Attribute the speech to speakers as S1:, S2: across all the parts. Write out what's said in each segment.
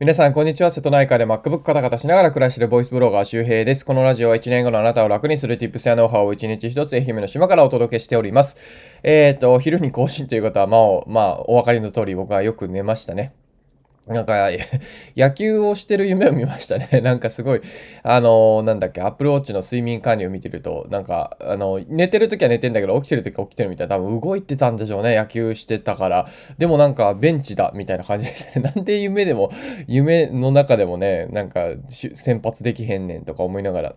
S1: 皆さん、こんにちは。瀬戸内海で MacBook カタカタしながら暮らしているボイスブロガー周平です。このラジオは1年後のあなたを楽にする Tips やノウハウを1日1つ愛媛の島からお届けしております。えっ、ー、と、昼に更新という方は、まあ、まあ、お分かりの通り僕はよく寝ましたね。なんか、野球をしてる夢を見ましたね。なんかすごい、あのー、なんだっけ、アップルウォッチの睡眠管理を見てると、なんか、あのー、寝てる時は寝てんだけど、起きてる時は起きてるみたいな、多分動いてたんでしょうね、野球してたから。でもなんか、ベンチだ、みたいな感じでしたね。なんで夢でも、夢の中でもね、なんか、先発できへんねんとか思いながら、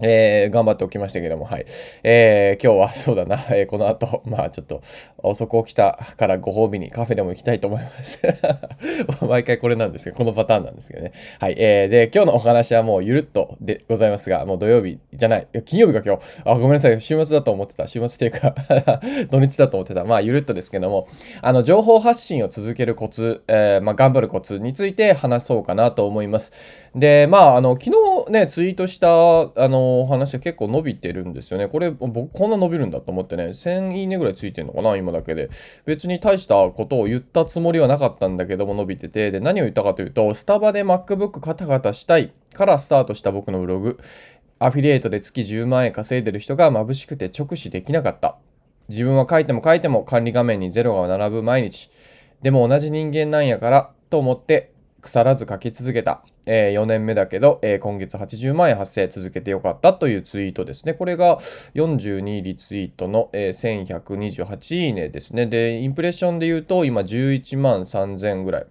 S1: えー、頑張っておきましたけども、はい。えー、今日はそうだな、えー、この後、まあちょっと遅く起きたからご褒美にカフェでも行きたいと思います。毎回これなんですけど、このパターンなんですけどね。はい。えー、で、今日のお話はもうゆるっとでございますが、もう土曜日じゃない、金曜日か今日。あ、ごめんなさい、週末だと思ってた。週末っていうか 土日だと思ってた。まあゆるっとですけども、あの、情報発信を続けるコツ、えー、まあ頑張るコツについて話そうかなと思います。で、まあ、あの、昨日ね、ツイートした、あの、お話は結構伸びてるんですよね。これ、僕、こんな伸びるんだと思ってね、1000いいねぐらいついてんのかな、今だけで。別に大したことを言ったつもりはなかったんだけども伸びてて、で、何を言ったかというと、スタバで MacBook カタカタしたいからスタートした僕のブログ。アフィリエイトで月10万円稼いでる人が眩しくて直視できなかった。自分は書いても書いても管理画面にゼロが並ぶ毎日。でも同じ人間なんやからと思って腐らず書き続けた。えー、4年目だけど、えー、今月80万円発生続けてよかったというツイートですね。これが42リツイートの、えー、1128いいねですね。で、インプレッションで言うと今11万3000ぐらい。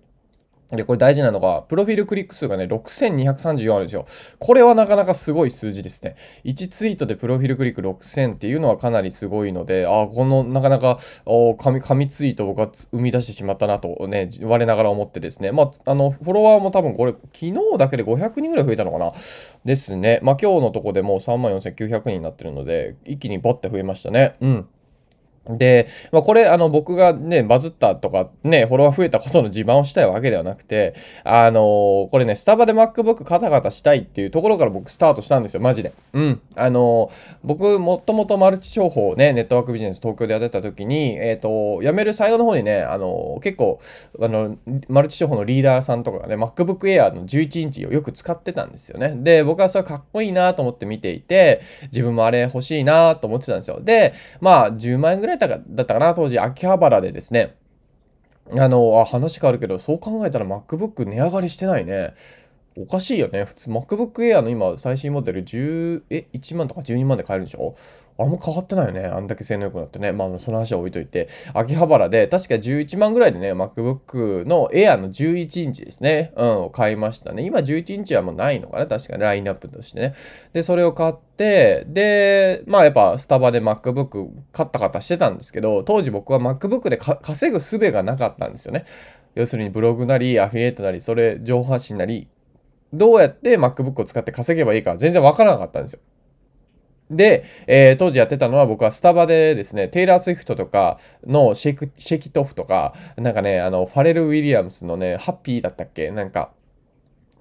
S1: で、これ大事なのが、プロフィールクリック数がね、6234あるんですよ。これはなかなかすごい数字ですね。1ツイートでプロフィールクリック6000っていうのはかなりすごいので、ああこの、なかなか、紙、紙ツイートを僕は生み出してしまったなとね、我ながら思ってですね。まあ、あの、フォロワーも多分これ、昨日だけで500人ぐらい増えたのかなですね。まあ、今日のとこでもう34,900人になってるので、一気にボッて増えましたね。うん。で、まあ、これ、あの、僕がね、バズったとか、ね、フォロワー増えたことの自慢をしたいわけではなくて、あのー、これね、スタバで MacBook カタカタしたいっていうところから僕スタートしたんですよ、マジで。うん。あのー、僕、もともとマルチ商法ね、ネットワークビジネス東京でやってた時に、えっ、ー、と、辞める最後の方にね、あの結構、あの、マルチ商法のリーダーさんとかがね、MacBook Air の11インチをよく使ってたんですよね。で、僕はそれかっこいいなと思って見ていて、自分もあれ欲しいなと思ってたんですよ。で、まあ、10万円ぐらいだったかな、当時、秋葉原でですね、あの、あ、話変わるけど、そう考えたら MacBook 値上がりしてないね。おかしいよね。普通 MacBook Air の今最新モデル10、え、1万とか12万で買えるんでしょ？あんま変わってないよね。あんだけ性能良くなってね。まあ、その話は置いといて。秋葉原で、確か11万ぐらいでね、MacBook の Air の11インチですね。うん、買いましたね。今11インチはもうないのかな確かにラインナップとしてね。で、それを買って、で、まあやっぱスタバで MacBook 買った方してたんですけど、当時僕は MacBook で稼ぐ術がなかったんですよね。要するにブログなり、アフィリエイトなり、それ、情報発信なり、どうやって MacBook を使って稼げばいいか全然わからなかったんですよ。で、えー、当時やってたのは僕はスタバでですね、テイラー・スウィフトとかのシェイク、シェキトフとか、なんかね、あの、ファレル・ウィリアムスのね、ハッピーだったっけ？なんか、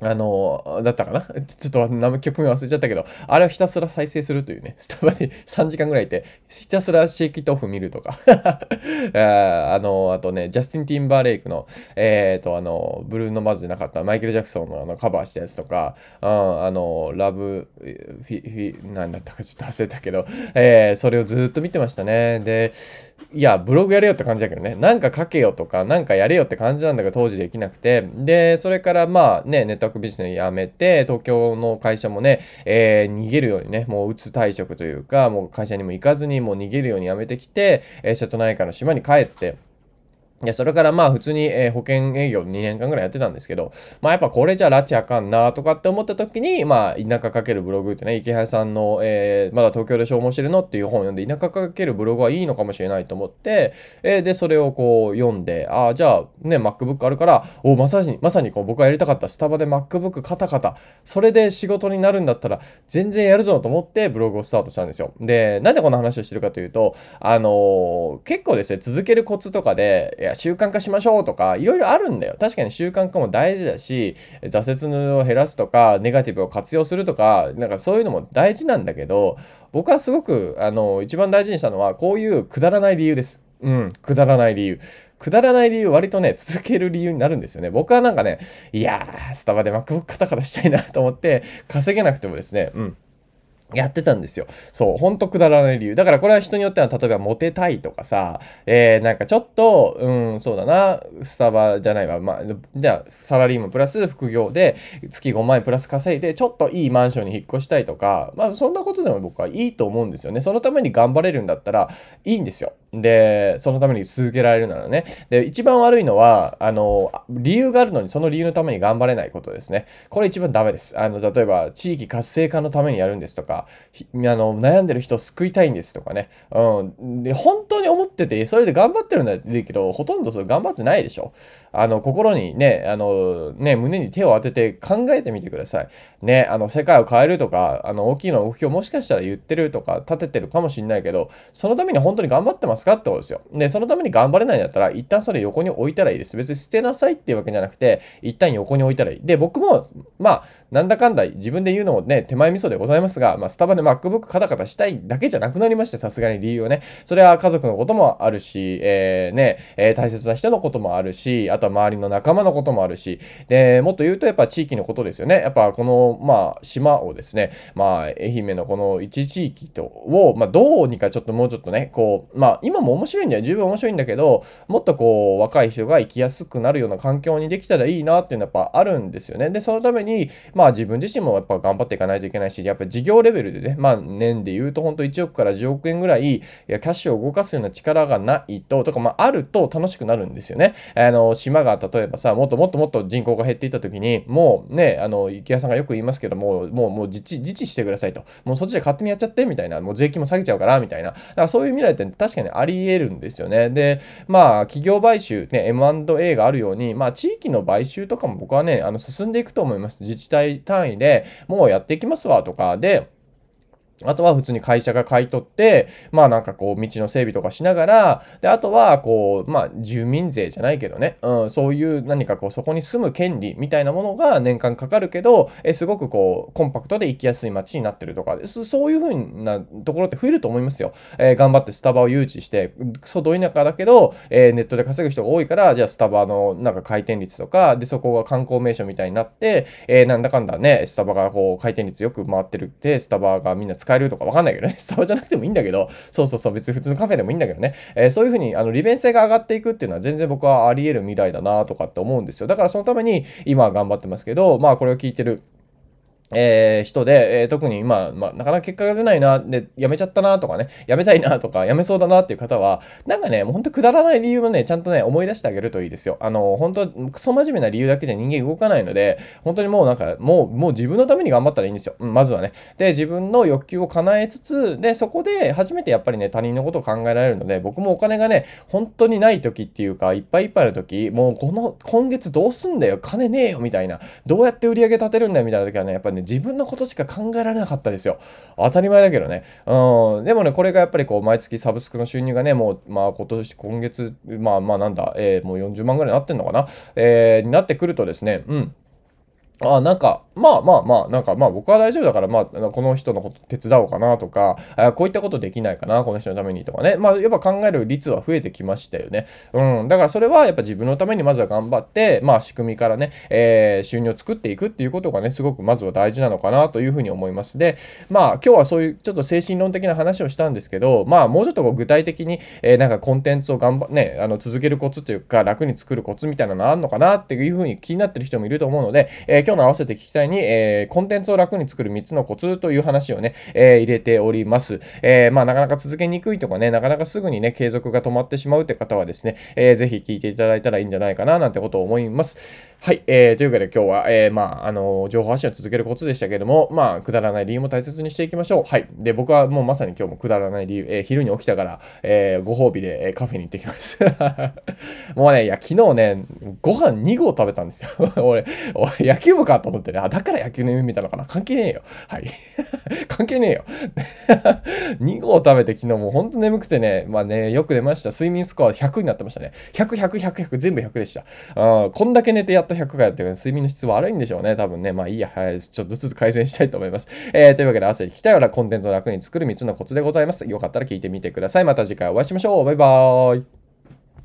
S1: あの、だったかな？ちょっと名曲名忘れちゃったけど、あれをひたすら再生するというね、スタバに3時間ぐらいいて、ひたすらシェイキットオフ見るとか あの、あとね、ジャスティン・ティンバーレイクの、えっ、ー、と、あの、ブルーノ・マズじゃなかったマイケル・ジャクソンのあのカバーしたやつとか、うん、あの、ラブ、フィ、フィ、なんだったかちょっと忘れたけど、えー、それをずっと見てましたね。で、いや、ブログやれよって感じだけどね、なんか書けよとか、なんかやれよって感じなんだけど、当時できなくて、で、それからまあね、ネットワークビジネス辞めて、東京の会社もね、えー、逃げるようにね、もう打つ退職というか、もう会社にも行かずに、もう逃げるように辞めてきて、えー、瀬戸内海の島に帰って、いや、それからまあ普通に、え、保険営業2年間ぐらいやってたんですけど、まあやっぱこれじゃ拉致あかんなとかって思った時に、まあ田舎かけるブログってね、池原さんの、えー、まだ東京で消耗してるのっていう本を読んで、田舎かけるブログはいいのかもしれないと思って、えー、で、それをこう読んで、ああ、じゃあね、MacBook あるから、おまさに、まさにこう僕がやりたかったスタバで MacBook カタカタ、それで仕事になるんだったら全然やるぞと思ってブログをスタートしたんですよ。で、なんでこんな話をしてるかというと、あのー、結構ですね、続けるコツとかで、や、習慣化しましょうとか、いろいろあるんだよ。確かに習慣化も大事だし、挫折を減らすとか、ネガティブを活用するとか、なんかそういうのも大事なんだけど、僕はすごく、あの、一番大事にしたのは、こういうくだらない理由です。うん、くだらない理由。くだらない理由、割とね、続ける理由になるんですよね。僕はなんかね、いやー、スタバで MacBook カタカタしたいなと思って、稼げなくてもですね、うん。やってたんですよ。そう、ほんとくだらない理由。だからこれは人によっては、例えばモテたいとかさ、えー、なんかちょっと、うん、そうだな、スタバじゃないわ。まあ、じゃあ、サラリーマンプラス副業で、月5万円プラス稼いで、ちょっといいマンションに引っ越したいとか、まあ、そんなことでも僕はいいと思うんですよね。そのために頑張れるんだったら、いいんですよ。で、そのために続けられるならね。で、一番悪いのは、あの、理由があるのにその理由のために頑張れないことですね。これ一番ダメです。あの、例えば、地域活性化のためにやるんですとか、あの、悩んでる人を救いたいんですとかね。うん。で、本当に思ってて、それで頑張ってるんだけど、ほとんどそれ頑張ってないでしょ。あの、心にね、あの、ね、胸に手を当てて考えてみてください。ね、あの、世界を変えるとか、あの、大きいの目標もしかしたら言ってるとか、立ててるかもしんないけど、そのために本当に頑張ってますか？ってことですよ。で、そのために頑張れないんだったら、一旦それ横に置いたらいいです。別に捨てなさいっていうわけじゃなくて、一旦横に置いたらいい。で、僕も、まあ、なんだかんだ自分で言うのもね、手前味噌でございますが、まあ、スタバで MacBook カタカタしたいだけじゃなくなりまして、さすがに理由はね。それは家族のこともあるし、えー、ね、えー、大切な人のこともあるし、あとは周りの仲間のこともあるし、で、もっと言うとやっぱ地域のことですよね。やっぱこの、まあ、島をですね、まあ、愛媛のこの一地域と、を、まあ、どうにかちょっともうちょっとね、こう、まあ、今も面白いんだよ。十分面白いんだけど、もっとこう、若い人が生きやすくなるような環境にできたらいいなっていうのはやっぱあるんですよね。で、そのために、まあ自分自身もやっぱ頑張っていかないといけないし、やっぱ事業レベルでね、まあ年で言うと本当1億から10億円ぐらい、いや、キャッシュを動かすような力がないと、とか、まああると楽しくなるんですよね。あの、島が例えばさ、もっともっともっと人口が減っていた時に、もうね、あの、池谷さんがよく言いますけども、もう、もう自治、自治してくださいと。もうそっちで勝手にやっちゃって、みたいな。もう税金も下げちゃうから、みたいな。だからそういう未来って確かにあり得るんですよね。で、まあ、企業買収、ね、M&A があるように、まあ、地域の買収とかも僕はね、あの、進んでいくと思います。自治体単位でもうやっていきますわ、とかで、あとは普通に会社が買い取って、まあなんかこう道の整備とかしながら、で、あとはこう、まあ住民税じゃないけどね、うん、そういう何かこうそこに住む権利みたいなものが年間かかるけど、えすごくこうコンパクトで行きやすい街になってるとか。そういう風なところって増えると思いますよ。えー、頑張ってスタバを誘致して、クソど田舎だけど、えー、ネットで稼ぐ人が多いから、じゃあスタバのなんか回転率とか、で、そこが観光名所みたいになって、えー、なんだかんだね、スタバがこう回転率よく回ってるって、スタバがみんな使えるとかわかんないけどね、スタバじゃなくてもいいんだけど、そうそうそう、別に普通のカフェでもいいんだけどね、えー、そういうふうにあの利便性が上がっていくっていうのは全然僕はあり得る未来だなとかって思うんですよ。だからそのために今は頑張ってますけど、まあこれを聞いてるえー、人で、えー、特に今、まあ、なかなか結果が出ないな、で、辞めちゃったなとかね、辞めたいなとか、辞めそうだなっていう方は、なんかね、もうほんとくだらない理由をね、ちゃんとね、思い出してあげるといいですよ。あの、本当クソ真面目な理由だけじゃ人間動かないので、本当にもうなんか、もう、もう自分のために頑張ったらいいんですよ。うん、まずはね。で、自分の欲求を叶えつつ、で、そこで初めてやっぱりね、他人のことを考えられるので、僕もお金がね、本当にない時っていうか、いっぱいいっぱいの時、もうこの、今月どうすんだよ、金ねえよ、みたいな。どうやって売り上げ立てるんだよ、みたいな時はね、やっぱりね、自分のことしか考えられなかったですよ。当たり前だけどね。うん。でもね、これがやっぱりこう、毎月サブスクの収入がね、もう、まあ今年、今月、まあまあなんだ、えー、もう40万ぐらいになってんのかな？えー、になってくるとですね、うん。あなんか、まあまあまあ、なんかまあ僕は大丈夫だから、まあ、この人のこと手伝おうかなとか、あこういったことできないかな、この人のためにとかね。まあやっぱ考える率は増えてきましたよね。うん。だからそれはやっぱ自分のためにまずは頑張って、まあ仕組みからね、えー、収入を作っていくっていうことがね、すごくまずは大事なのかなというふうに思います。で、まあ今日はそういうちょっと精神論的な話をしたんですけど、まあもうちょっとこう具体的に、えー、なんかコンテンツを頑張、ね、あの続けるコツというか楽に作るコツみたいなのあるのかなっていうふうに気になってる人もいると思うので、えー、今日の合わせて聞きたいに、えー、コンテンツを楽に作る3つのコツという話をね、えー、入れております。えー、まあ、なかなか続けにくいとかね、なかなかすぐにね、継続が止まってしまうって方はですね、えー、ぜひ聞いていただいたらいいんじゃないかな、なんてことを思います。はい、えー、というわけで今日は、えー、まあ、あの、情報発信を続けるコツでしたけども、まあ、くだらない理由も大切にしていきましょう。はい。で、僕はもうまさに今日もくだらない理由、えー、昼に起きたから、えー、ご褒美で、えー、カフェに行ってきます。もうね、いや、昨日ね、ご飯2合食べたんですよ。俺、俺野球部かと思ってね、あ、だから野球の夢見たのかな関係ねえよ。はい。関係ねえよ。2合食べて昨日もうほんと眠くてね、まあね、よく寝ました。睡眠スコア100になってましたね。100、100、100、100、全部100でした。あこんだけ寝てやっと100回やってる睡眠の質悪いんでしょうね。多分ね。まあいいや。はい。ちょっとずつ改善したいと思います。えー、というわけで、朝に聞きたいようなコンテンツを楽に作る3つのコツでございます。よかったら聞いてみてください。また次回お会いしましょう。バイバーイ。